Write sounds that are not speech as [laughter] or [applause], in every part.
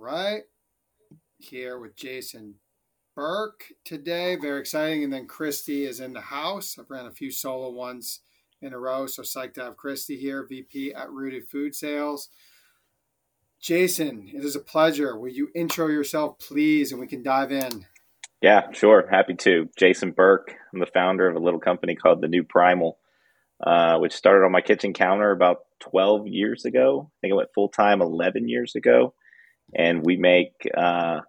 Right. Here with Jason Burke today. Very exciting. And then Christy is in the house. I've ran a few solo ones in a row. So psyched to have Christy here, VP at Rooted Food Sales. Jason, it is a pleasure. Will you intro yourself, please, and we can dive in? Yeah, sure. Happy to. Jason Burke. I'm the founder of a little company called The New Primal, uh, which started on my kitchen counter about 12 years ago. I think it went full time 11 years ago. And we make uh,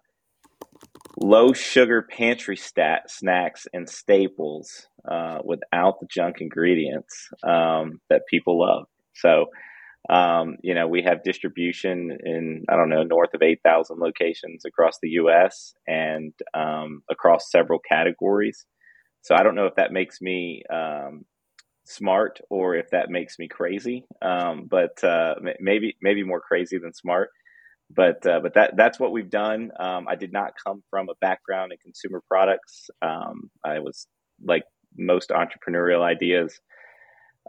low sugar pantry stat snacks and staples uh, without the junk ingredients um, that people love. So, um, you know, we have distribution in, I don't know, north of 8,000 locations across the US and um, across several categories. So I don't know if that makes me um, smart or if that makes me crazy, um, but uh, maybe maybe more crazy than smart. But uh, but that that's what we've done. Um, I did not come from a background in consumer products. Um, I was like most entrepreneurial ideas,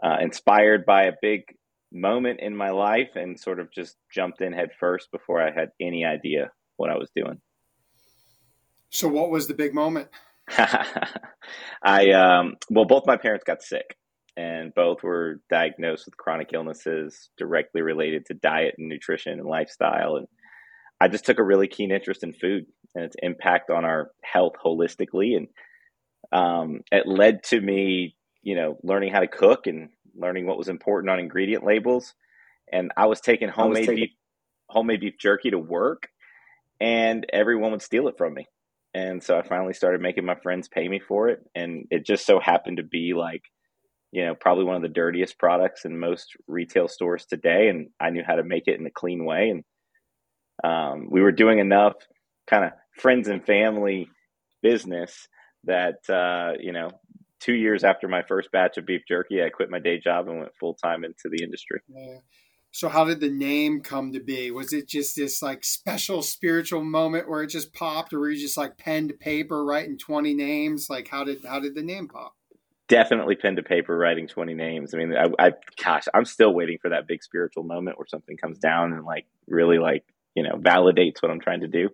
uh, inspired by a big moment in my life and sort of just jumped in head first before I had any idea what I was doing. So, what was the big moment? [laughs] I um, well, both my parents got sick, and both were diagnosed with chronic illnesses directly related to diet and nutrition and lifestyle. And I just took a really keen interest in food and its impact on our health holistically, and um, it led to me, you know, learning how to cook and learning what was important on ingredient labels. And I was taking homemade was taking- beef, homemade beef jerky to work, and everyone would steal it from me. And so I finally started making my friends pay me for it, and it just so happened to be like, you know, probably one of the dirtiest products in most retail stores today. And I knew how to make it in a clean way, and um, we were doing enough kind of friends and family business that uh, you know two years after my first batch of beef jerky, I quit my day job and went full time into the industry. Yeah. So, how did the name come to be? Was it just this like special spiritual moment where it just popped, or were you just like pen to paper writing twenty names? Like, how did how did the name pop? Definitely pen to paper writing twenty names. I mean, I, I gosh, I'm still waiting for that big spiritual moment where something comes down and like really like you know validates what I'm trying to do.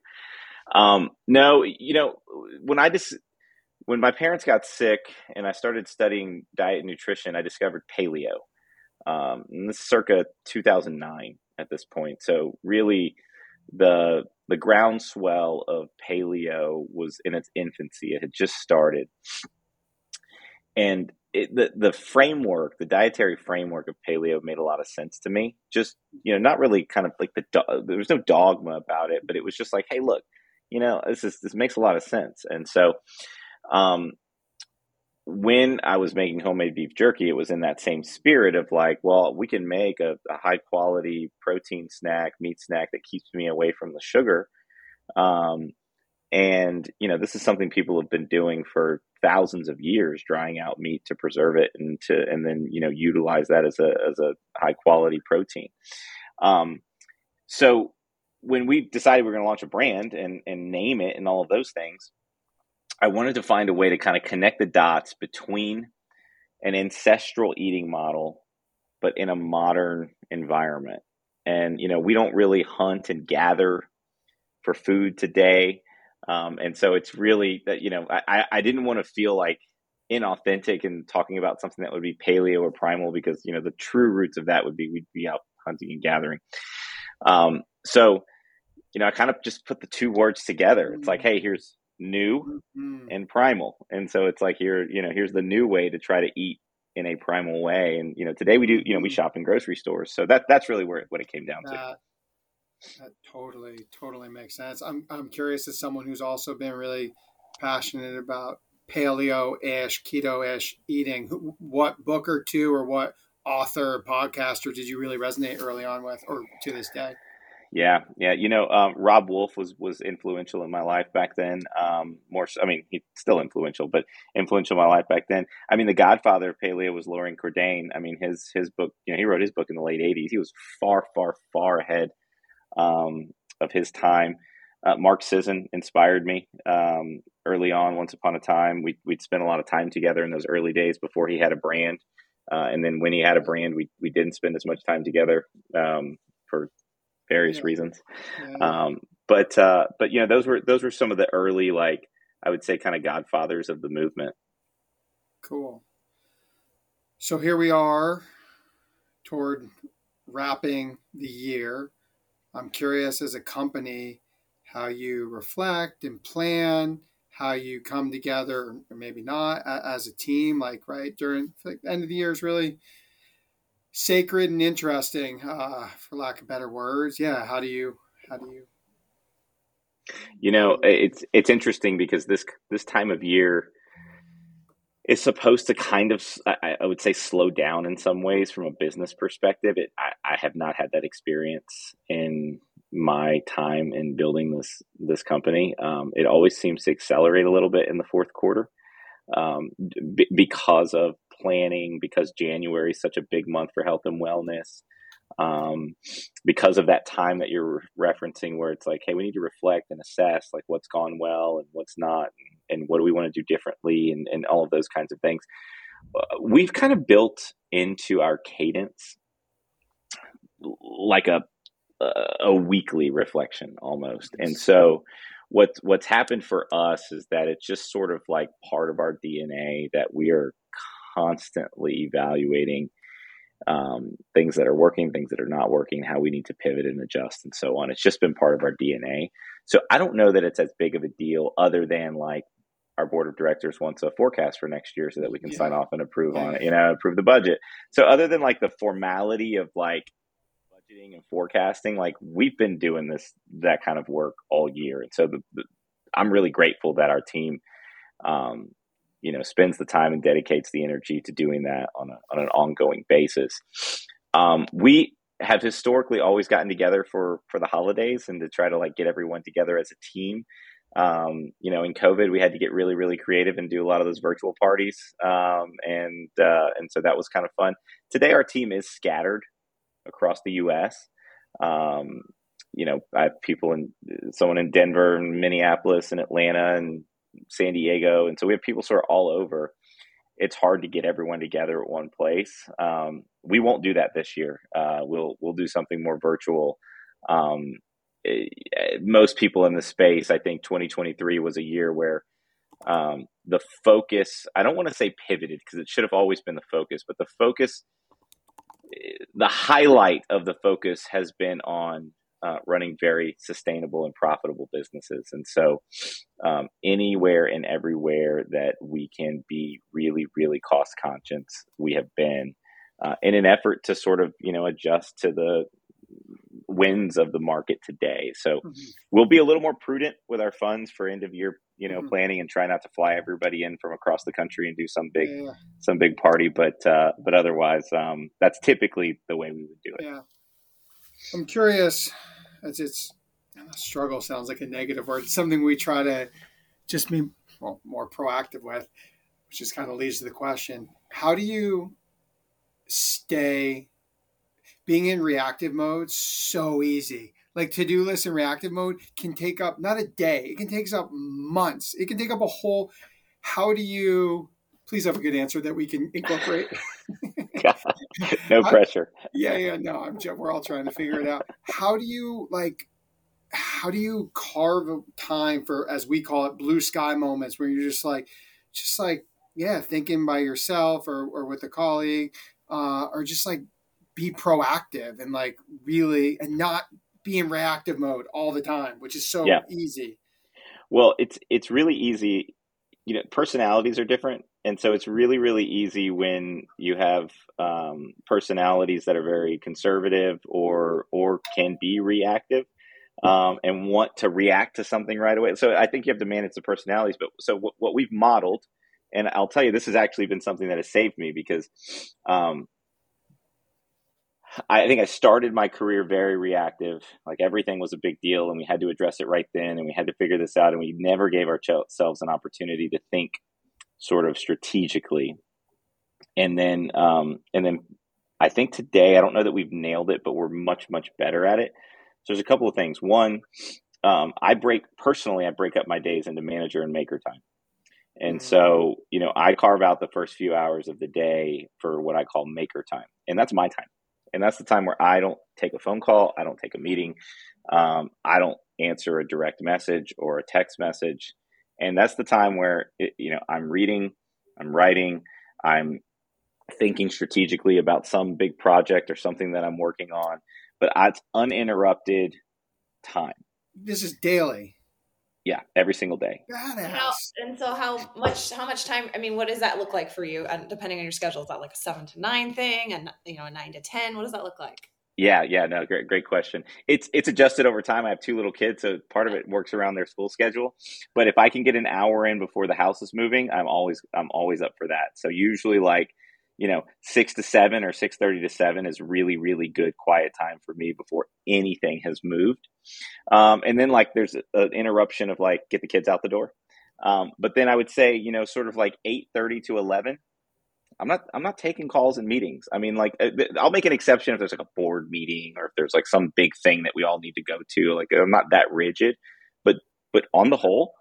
Um, no, you know, when I just when my parents got sick and I started studying diet and nutrition, I discovered paleo. Um, this is circa 2009 at this point. So really, the the groundswell of paleo was in its infancy. It had just started, and it, the the framework, the dietary framework of paleo, made a lot of sense to me. Just you know, not really kind of like the there was no dogma about it, but it was just like, hey, look, you know, this is this makes a lot of sense, and so um, when I was making homemade beef jerky, it was in that same spirit of like, well, we can make a, a high quality protein snack, meat snack that keeps me away from the sugar. Um, and you know, this is something people have been doing for thousands of years, drying out meat to preserve it and to and then you know utilize that as a as a high quality protein. Um, so when we decided we are going to launch a brand and and name it and all of those things, I wanted to find a way to kind of connect the dots between an ancestral eating model, but in a modern environment. And, you know, we don't really hunt and gather for food today. Um, and so it's really that, you know, I, I didn't want to feel like inauthentic and talking about something that would be paleo or primal because, you know, the true roots of that would be we'd be out hunting and gathering. Um, so, you know, I kind of just put the two words together. It's like, mm. hey, here's new mm-hmm. and primal. And so it's like here, you know, here's the new way to try to eat in a primal way. And you know, today we do, you know, we mm-hmm. shop in grocery stores. So that that's really where what it came down to. That totally, totally makes sense. I'm I'm curious as someone who's also been really passionate about paleo-ish, keto-ish eating. What book or two, or what author, or podcaster did you really resonate early on with, or to this day? Yeah, yeah. You know, um, Robb Wolf was was influential in my life back then. Um, more, so, I mean, he's still influential, but influential in my life back then. I mean, the Godfather of Paleo was Loren Cordain. I mean, his his book. You know, he wrote his book in the late '80s. He was far, far, far ahead um, of his time. Uh, Mark Sisson inspired me um, early on. Once upon a time, we we'd spent a lot of time together in those early days before he had a brand. Uh, and then when he had a brand, we we didn't spend as much time together um, for various yeah. reasons. Yeah. Um, but uh, but you know those were those were some of the early like I would say kind of godfathers of the movement. Cool. So here we are toward wrapping the year. I'm curious as a company how you reflect and plan, how you come together, or maybe not, as a team. Like right during like, the end of the year is really sacred and interesting, uh, for lack of better words. Yeah, how do you how do you? You know, it's it's interesting because this this time of year is supposed to kind of I, I, would say slow down in some ways from a business perspective. It, I, I, have not had that experience in my time in building this this company. Um, it always seems to accelerate a little bit in the fourth quarter um, b- because of planning because january is such a big month for health and wellness um, because of that time that you're referencing where it's like hey we need to reflect and assess like what's gone well and what's not and, and what do we want to do differently and, and all of those kinds of things. Uh, we've kind of built into our cadence like a a weekly reflection almost. And so what's what's happened for us is that it's just sort of like part of our dna that we are constantly evaluating um, things that are working, things that are not working, how we need to pivot and adjust, and so on. It's just been part of our DNA. So I don't know that it's as big of a deal, other than like our board of directors wants a forecast for next year so that we can yeah. sign off and approve on it, you know, approve the budget. So other than like the formality of like budgeting and forecasting, like we've been doing this that kind of work all year, and so the, the, I'm really grateful that our team um, you know spends the time and dedicates the energy to doing that on, a, on an ongoing basis. Um, we have historically always gotten together for for the holidays and to try to like get everyone together as a team. Um, you know in covid we had to get really really creative and do a lot of those virtual parties. Um, and uh, and so that was kind of fun. Today our team is scattered across the us um, you know i have people in someone in denver and minneapolis and atlanta and San Diego, and so we have people sort of all over. It's hard to get everyone together at one place. Um, we won't do that this year. Uh, we'll we'll do something more virtual. Um, it, eh, most people in the space, I think, 2023 was a year where um, the focus. I don't want to say pivoted because it should have always been the focus, but the focus, eh, the highlight of the focus has been on uh, running very sustainable and profitable businesses. And so, um, anywhere and everywhere that we can be really, really cost conscious, we have been uh, in an effort to sort of, you know, adjust to the winds of the market today. So mm-hmm. we'll be a little more prudent with our funds for end of year, you know, mm-hmm. planning and try not to fly everybody in from across the country and do some big, yeah. some big party. But, uh, but otherwise, um, that's typically the way we would do it. Yeah. I'm curious, as it's struggle sounds like a negative word. It's something we try to just be well, more proactive with, which just kind of leads to the question: How do you stay being in reactive mode? So easy. Like to do list in reactive mode can take up not a day. It can take up months. It can take up a whole. How do you? Please have a good answer that we can incorporate. [laughs] [laughs] [laughs] no pressure. yeah, yeah, no, I'm. We're all trying to figure it out. How do you like? How do you carve a time for, as we call it, blue sky moments where you're just like, just like, yeah, thinking by yourself or or with a colleague, uh, or just like be proactive and like really and not be in reactive mode all the time, which is so yeah. easy. Well, it's it's really easy. You know, personalities are different and so it's really really easy when you have um, personalities that are very conservative or or can be reactive um, and want to react to something right away so i think you have to manage the personalities but so what, what we've modeled and i'll tell you this has actually been something that has saved me because um, I think I started my career very reactive. Like everything was a big deal, and we had to address it right then, and we had to figure this out, and we never gave ourselves an opportunity to think sort of strategically. And then, um, and then I think today, I don't know that we've nailed it, but we're much, much better at it. So there's a couple of things. One, um, I break personally, I break up my days into manager and maker time. And mm-hmm. so, you know, I carve out the first few hours of the day for what I call maker time. And that's my time. And that's the time where I don't take a phone call, I don't take a meeting, um, I don't answer a direct message or a text message. And that's the time where, it, you know, I'm reading, I'm writing, I'm thinking strategically about some big project or something that I'm working on, but it's uninterrupted time. This is daily. Yeah, every single day. How, and so, how much? How much time? I mean, what does that look like for you? And depending on your schedule, is that like a seven to nine thing, and you know, a nine to ten? What does that look like? Yeah, yeah, no, great, great question. It's it's adjusted over time. I have two little kids, so part of it works around their school schedule. But if I can get an hour in before the house is moving, I'm always I'm always up for that. So usually, like you know, six to seven or six thirty to seven is really, really good quiet time for me before anything has moved. Um, and then like there's an interruption of like get the kids out the door. Um, but then I would say, you know, sort of like eight thirty to eleven. I'm not I'm not taking calls and meetings. I mean, like uh, I'll make an exception if there's like a board meeting or if there's like some big thing that we all need to go to. Like I'm not that rigid, but but on the whole,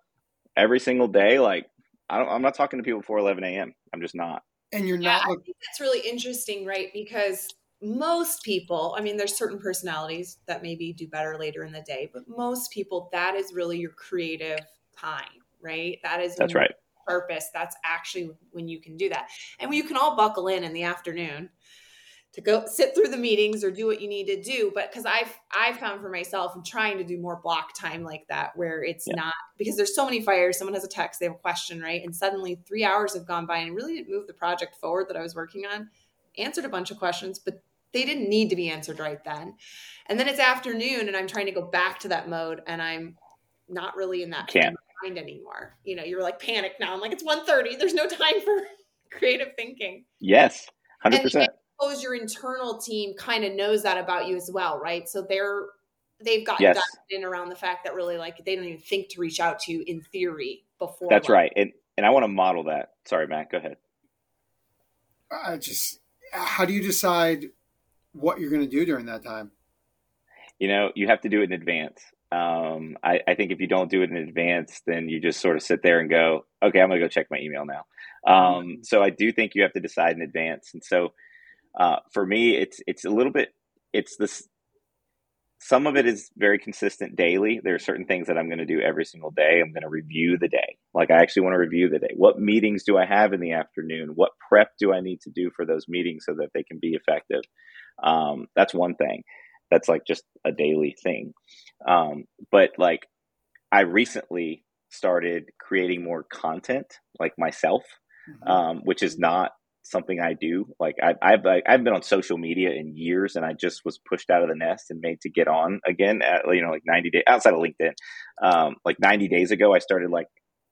every single day, like I don't, I'm not talking to people before 11 a.m. I'm just not and you're yeah, not. I think that's really interesting, right? Because most people, I mean, there's certain personalities that maybe do better later in the day, but most people, that is really your creative time, right? That is that's right. Purpose. That's actually when you can do that, and you can all buckle in in the afternoon to go sit through the meetings or do what you need to do but because i've I've found for myself i'm trying to do more block time like that where it's yeah. not because there's so many fires someone has a text they have a question right and suddenly three hours have gone by and really didn't move the project forward that i was working on answered a bunch of questions but they didn't need to be answered right then and then it's afternoon and i'm trying to go back to that mode and i'm not really in that Can't. Mind anymore you know you're like panicked now i'm like it's 1.30 there's no time for [laughs] creative thinking yes 100% and, suppose your internal team kind of knows that about you as well, right? So they're they've gotten yes. in around the fact that really like they don't even think to reach out to you in theory before. That's right, and and I want to model that. Sorry, Matt, go ahead. I just how do you decide what you're going to do during that time? You know, you have to do it in advance. Um, I, I, think if you don't do it in advance, then you just sort of sit there and go, okay, I'm going to go check my email now. Um, mm-hmm. so I do think you have to decide in advance. And so uh, for me, it's it's a little bit it's this. Some of it is very consistent daily. There are certain things that I'm going to do every single day. I'm going to review the day. Like I actually want to review the day. What meetings do I have in the afternoon? What prep do I need to do for those meetings so that they can be effective? Um, that's one thing. That's like just a daily thing. Um, but like I recently started creating more content like myself, mm-hmm. um, which is not something I do. Like I, I've I've been on social media in years, and I just was pushed out of the nest and made to get on again. At, you know, like ninety days outside of LinkedIn. Um, like ninety days ago, I started like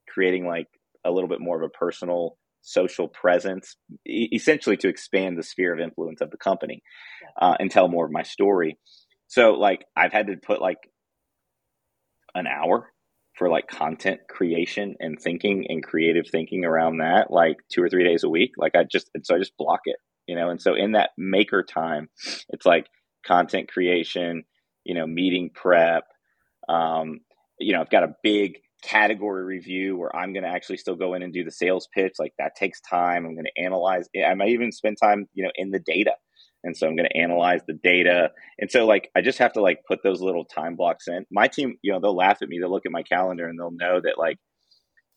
creating like a little bit more of a personal social presence, e- essentially to expand the sphere of influence of the company uh, and tell more of my story. So like I've had to put like an hour for like content creation and thinking and creative thinking around that like two or three days a week. Like i just and so i just block it you know? And so in that maker time it's like content creation you know meeting prep um, you know i've got a big category review where i'm going to actually still go in and do the sales pitch like that takes time i'm going to analyze i might even spend time you know in the data and so I'm going to analyze the data. And so like I just have to like put those little time blocks in. My team, you know, they'll laugh at me. They'll look at my calendar and they'll know that like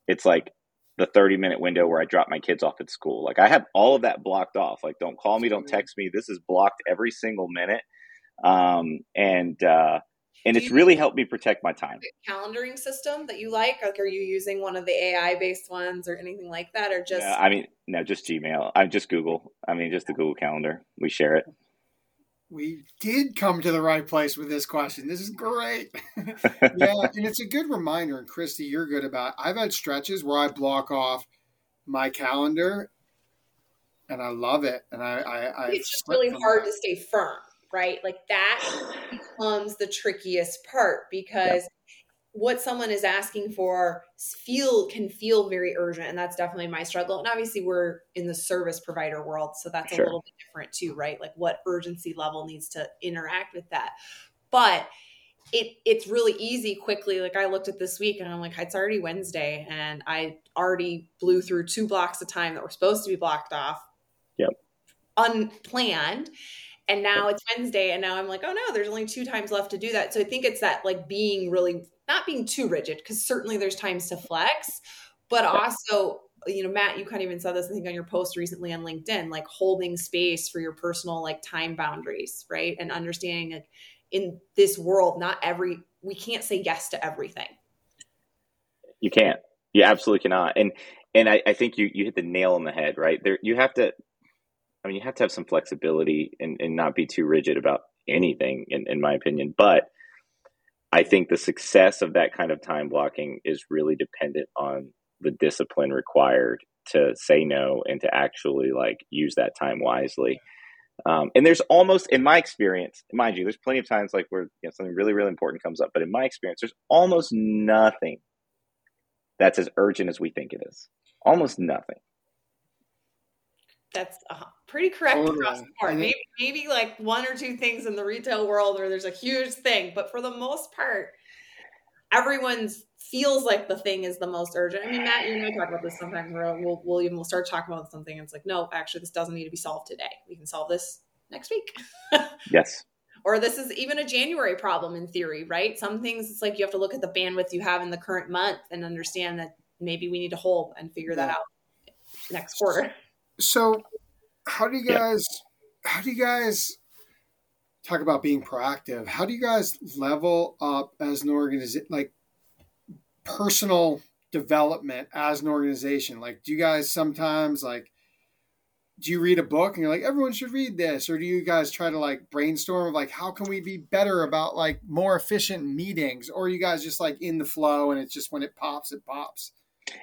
it's like the 30 minute window where I drop my kids off at school. Like I have all of that blocked off. Like don't call me, don't text me. This is blocked every single minute. Um, and uh, and it's really helped me protect my time. Calendaring system that you like? Like, are you using one of the AI based ones or anything like that, or just? I mean, no, just Gmail. I'm just Google. I mean, just the Google Calendar. We share it. We did come to the right place with this question. This is great. [laughs] [laughs] yeah, and it's a good reminder. And Christy, you're good about. It. I've had stretches where I block off my calendar, and I love it. And I, I, I it's just really hard that. to stay firm right? Like that [sighs] becomes the trickiest part because yeah. what someone is asking for feel can feel very urgent and that's definitely my struggle. And obviously we're in the service provider world, so that's sure. a little bit different too, right? Like what urgency level needs to interact with that. But it it's really easy quickly like i looked at this week and i'm like it's already wednesday and i already blew through two blocks of time that were supposed to be blocked off yep unplanned and now it's Wednesday, and now I'm like, oh no, there's only two times left to do that. So I think it's that like being really not being too rigid, because certainly there's times to flex, but also you know, Matt, you kind of even saw this, I think, on your post recently on LinkedIn, like holding space for your personal like time boundaries, right? And understanding like in this world, not every we can't say yes to everything. You can't. You absolutely cannot. And and I, I think you you hit the nail on the head, right? There you have to I mean you have to have some flexibility and, and not be too rigid about anything in, in my opinion. But I think the success of that kind of time blocking is really dependent on the discipline required to say no and to actually like use that time wisely. Um, and there's almost, in my experience, mind you, there's plenty of times like where you know, something really, really important comes up. But in my experience, there's almost nothing that's as urgent as we think it is. Almost nothing. That's pretty correct totally. across the board. Maybe, maybe like one or two things in the retail world where there's a huge thing, but for the most part, everyone's feels like the thing is the most urgent. I mean, Matt, you and I talk about this sometimes where we'll, we'll start talking about something and it's like, no, actually, this doesn't need to be solved today. We can solve this next week. [laughs] yes. Or this is even a January problem in theory, right? Some things it's like you have to look at the bandwidth you have in the current month and understand that maybe we need to hold and figure that out next quarter. So, how do you guys? Yeah. How do you guys talk about being proactive? How do you guys level up as an organization? Like personal development as an organization? Like, do you guys sometimes like, do you read a book and you're like, everyone should read this? Or do you guys try to like brainstorm of like, how can we be better about like more efficient meetings? Or you guys just like in the flow and it's just when it pops, it pops?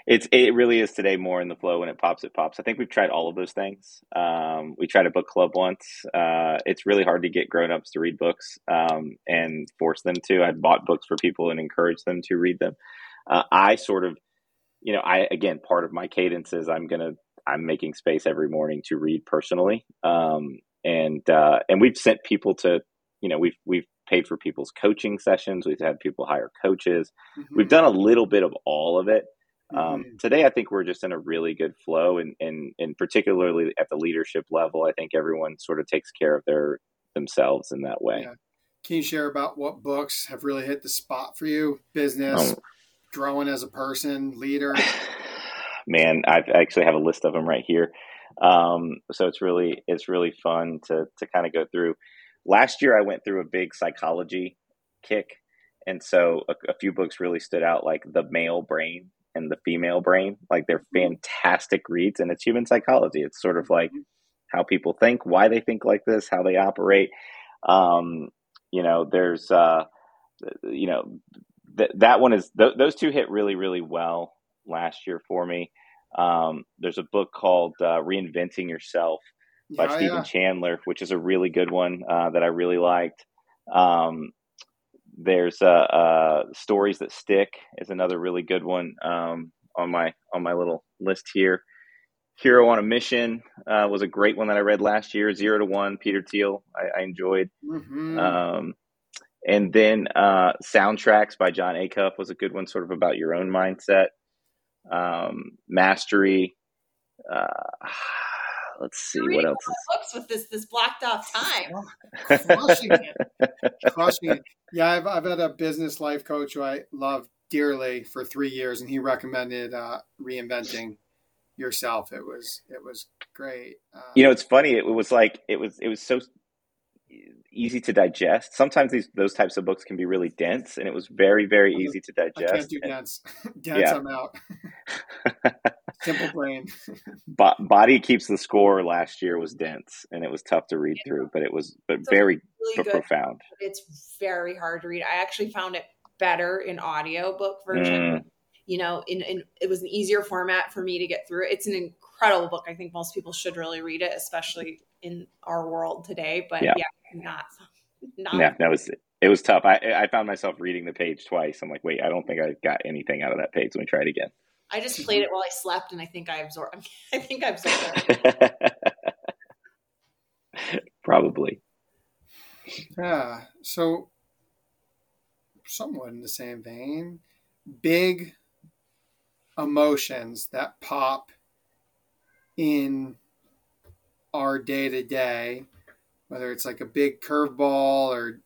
It's it really is today more in the flow when it pops it pops. I think we've tried all of those things. Um, we tried a book club once. Uh, it's really hard to get grown-ups to read books um, and force them to. I bought books for people and encouraged them to read them. Uh, I sort of, you know, I again part of my cadence is I'm gonna I'm making space every morning to read personally, um, and uh, and we've sent people to, you know, we've we've paid for people's coaching sessions. We've had people hire coaches. Mm-hmm. We've done a little bit of all of it. Um, mm-hmm. Today, I think we're just in a really good flow, and, and and particularly at the leadership level, I think everyone sort of takes care of their themselves in that way. Yeah. Can you share about what books have really hit the spot for you? Business, um, growing as a person, leader. [sighs] Man, I actually have a list of them right here. Um, so it's really it's really fun to to kind of go through. Last year, I went through a big psychology kick, and so a, a few books really stood out, like the male brain and the female brain. Like they're mm-hmm. fantastic reads, and it's human psychology. It's sort of like mm-hmm. how people think, why they think like this, how they operate. Um, you know, there's, uh, you know, th- that one is th- those two hit really, really well last year for me. Um, there's a book called uh, Reinventing Yourself by oh, Stephen yeah. Chandler, which is a really good one uh, that I really liked. Um, there's uh, uh, stories that stick is another really good one um, on my on my little list here. Hero on a Mission uh, was a great one that I read last year. Zero to One, Peter Thiel, I, I enjoyed. Mm-hmm. Um, and then uh, Soundtracks by Jon Acuff was a good one, sort of about your own mindset. Um, Mastery. Uh, let's see You're what else. Is... Books with this this blocked off time. Crushing it. Crushing it. Yeah, I've I've had a business life coach who I love dearly for three years, and he recommended uh, reinventing yourself. It was it was great. Uh, you know, it's funny. It was like it was it was so easy to digest. Sometimes these those types of books can be really dense, and it was very very easy to digest. I can't do dense. [laughs] dense, yeah. I'm out. [laughs] Simple brain. [laughs] Bo- Body keeps the score. Last year was dense, and it was tough to read yeah. through, but it was but it's very really but profound. It's very hard to read. I actually found it better in audio book version. Mm. You know, in, in it was an easier format for me to get through. It's an incredible book. I think most people should really read it, especially in our world today. But yeah, yeah not not. Yeah, that was it was tough. I I found myself reading the page twice. I'm like, wait, I don't think I got anything out of that page. Let me try it again. I just played it [laughs] while I slept, and I think I absorbed. [laughs] I think I absorbed it. [laughs] Probably. Yeah. So, somewhat in the same vein, big emotions that pop in our day to day whether it's like a big curveball or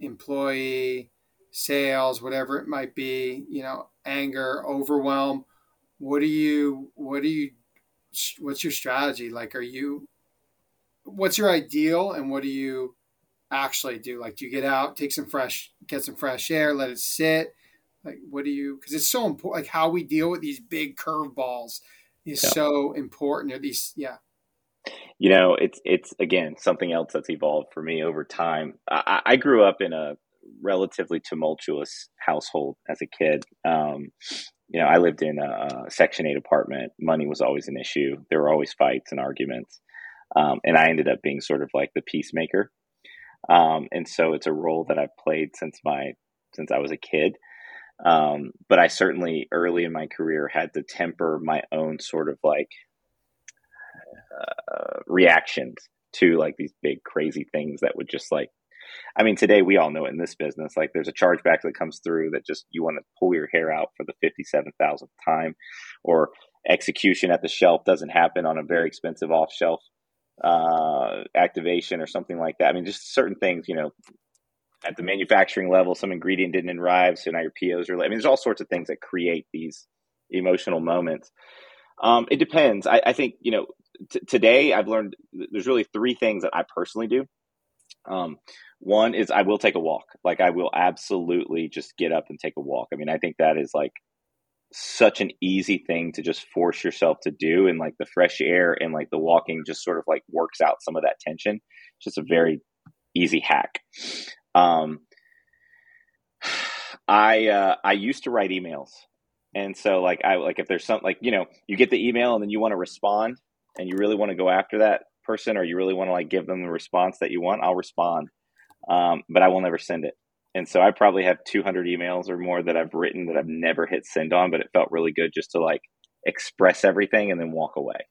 employee sales, whatever it might be, you know, anger, overwhelm. What do you, what do you, what's your strategy? Like, are you, what's your ideal and what do you actually do? Like, do you get out, take some fresh, get some fresh air, let it sit? Like, what do you, because it's so important, like how we deal with these big curveballs is yeah. so important. Or these, yeah. You know, it's it's again something else that's evolved for me over time. I, I grew up in a relatively tumultuous household as a kid. Um, you know, I lived in a, Section Eight apartment. Money was always an issue. There were always fights and arguments, um, and I ended up being sort of like the peacemaker. Um, and so it's a role that I've played since my since I was a kid. Um, but I certainly early in my career had to temper my own sort of like uh, reactions to like these big crazy things that would just like I mean, today we all know it in this business. Like, there's a chargeback that comes through that just you want to pull your hair out for the 57,000th time, or execution at the shelf doesn't happen on a very expensive off shelf uh, activation or something like that. I mean, just certain things, you know, at the manufacturing level, some ingredient didn't arrive, so now your POs are. Late. I mean, there's all sorts of things that create these emotional moments. Um, it depends. I, I think you know t- today I've learned there's really three things that I personally do. Um, one is I will take a walk. Like I will absolutely just get up and take a walk. I mean, I think that is like such an easy thing to just force yourself to do and like the fresh air and like the walking just sort of like works out some of that tension. It's just a very easy hack. Um, I uh, I used to write emails, and so like I like if there's something like you know you get the email and then you want to respond and you really want to go after that person or you really want to like give them the response that you want, I'll respond, um, but I will never send it. And so I probably have 200 emails or more that I've written that I've never hit send on, but it felt really good just to like express everything and then walk away.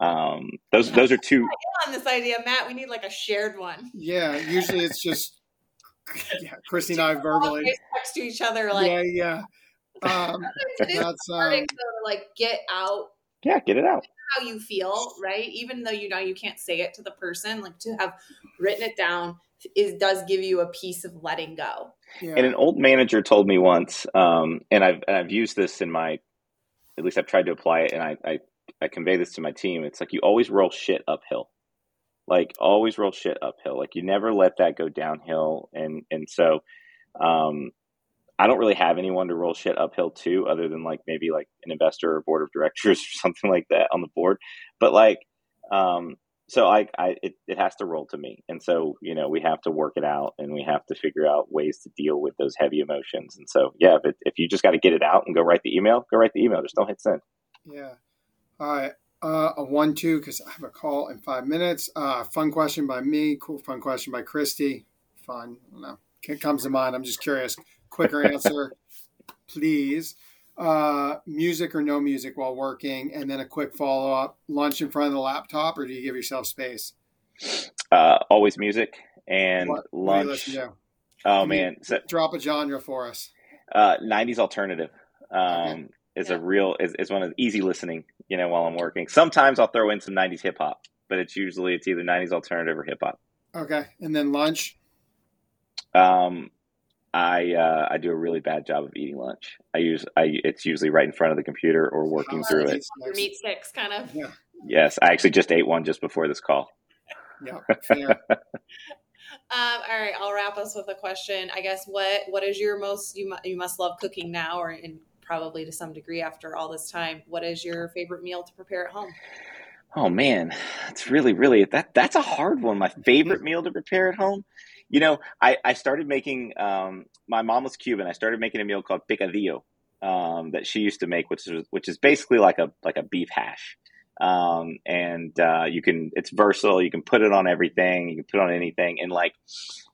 Um, those those are two. On this idea, Matt, we need like a shared one. Yeah, usually it's just yeah, Christy and I verbally text to each other like yeah, yeah. Um, [laughs] that's um, like get out. Yeah, get it out. How you feel, right? Even though you know you can't say it to the person, like to have written it down is does give you a piece of letting go. Yeah. And an old manager told me once, um, and I've and I've used this in my, at least I've tried to apply it, and I, I I convey this to my team. It's like you always roll shit uphill, like always roll shit uphill. Like you never let that go downhill, and and so, um, I don't really have anyone to roll shit uphill to, other than like maybe like an investor or board of directors [laughs] or something like that on the board. But like, um, so I, I it, it has to roll to me. And so you know we have to work it out and we have to figure out ways to deal with those heavy emotions. And so yeah if, it, if you just got to get it out and go write the email go write the email. Just don't hit send. Yeah. All right. Uh, a one two because i have a call in five minutes. Uh, fun question by me cool fun question by christy. Fun no it comes to mind. I'm just curious. Quicker [laughs] answer please uh, music or no music while working, and then a quick follow up. Lunch in front of the laptop, or do you give yourself space? Uh, always music and what, lunch. What oh Can man, so, drop a genre for us. Uh, '90s alternative um, okay. is yeah. a real is, is one of easy listening. You know, while I'm working, sometimes I'll throw in some '90s hip hop, but it's usually it's either '90s alternative or hip hop. Okay, and then lunch. Um, I uh, I do a really bad job of eating lunch. I use I it's usually right in front of the computer or working through it. Your meat sticks, kind of. Yeah. Yes, I actually just ate one just before this call. Yeah. [laughs] um, all right, I'll wrap us with a question. I guess what what is your most you you must love cooking now, or and probably to some degree after all this time. What is your favorite meal to prepare at home? Oh man, it's really really that that's a hard one. My favorite meal to prepare at home you know, I, I started making, um, my mom was Cuban. I started making a meal called picadillo um, that she used to make, which is, which is basically like a, like a beef hash. Um, and uh, you can, it's versatile. You can put it on everything. You can put it on anything. And like,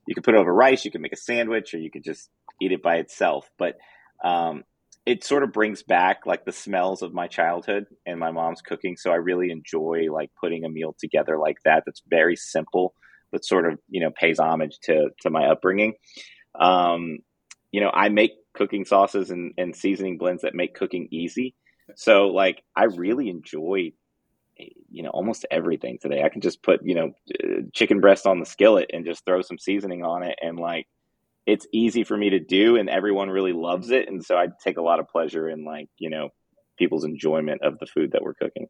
you can put it over rice. You can make a sandwich or you could just eat it by itself. But um, it sort of brings back like the smells of my childhood and my mom's cooking. So I really enjoy like putting a meal together like that. That's very simple that sort of you know pays homage to to my upbringing. Um, you know, I make cooking sauces and, and seasoning blends that make cooking easy. So like I really enjoy you know almost everything today. I can just put you know chicken breast on the skillet and just throw some seasoning on it, and like it's easy for me to do, and everyone really loves it, and so I take a lot of pleasure in like you know people's enjoyment of the food that we're cooking.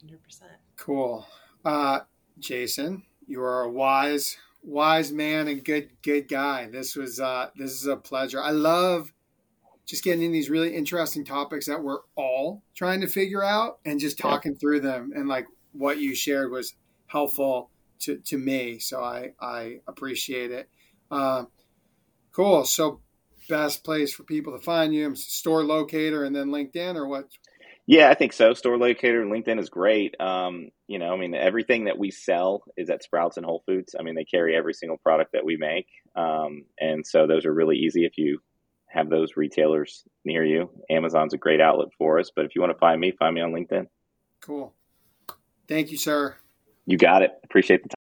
Hundred percent. Cool, uh, Jason. You are a wise wise man and good good guy. This was uh, this is a pleasure. I love just getting in these really interesting topics that we're all trying to figure out and just talking yeah. through them. And like what you shared was helpful to, to me. So I, I appreciate it. Uh, cool. So best place for people to find you, is store locator and then LinkedIn or what? Yeah, I think so. Store locator and LinkedIn is great. Um, you know, I mean, everything that we sell is at Sprouts and Whole Foods. I mean, they carry every single product that we make. Um, and so those are really easy if you have those retailers near you. Amazon's a great outlet for us, but if you want to find me, find me on LinkedIn. Cool. Thank you, sir. You got it. Appreciate the time.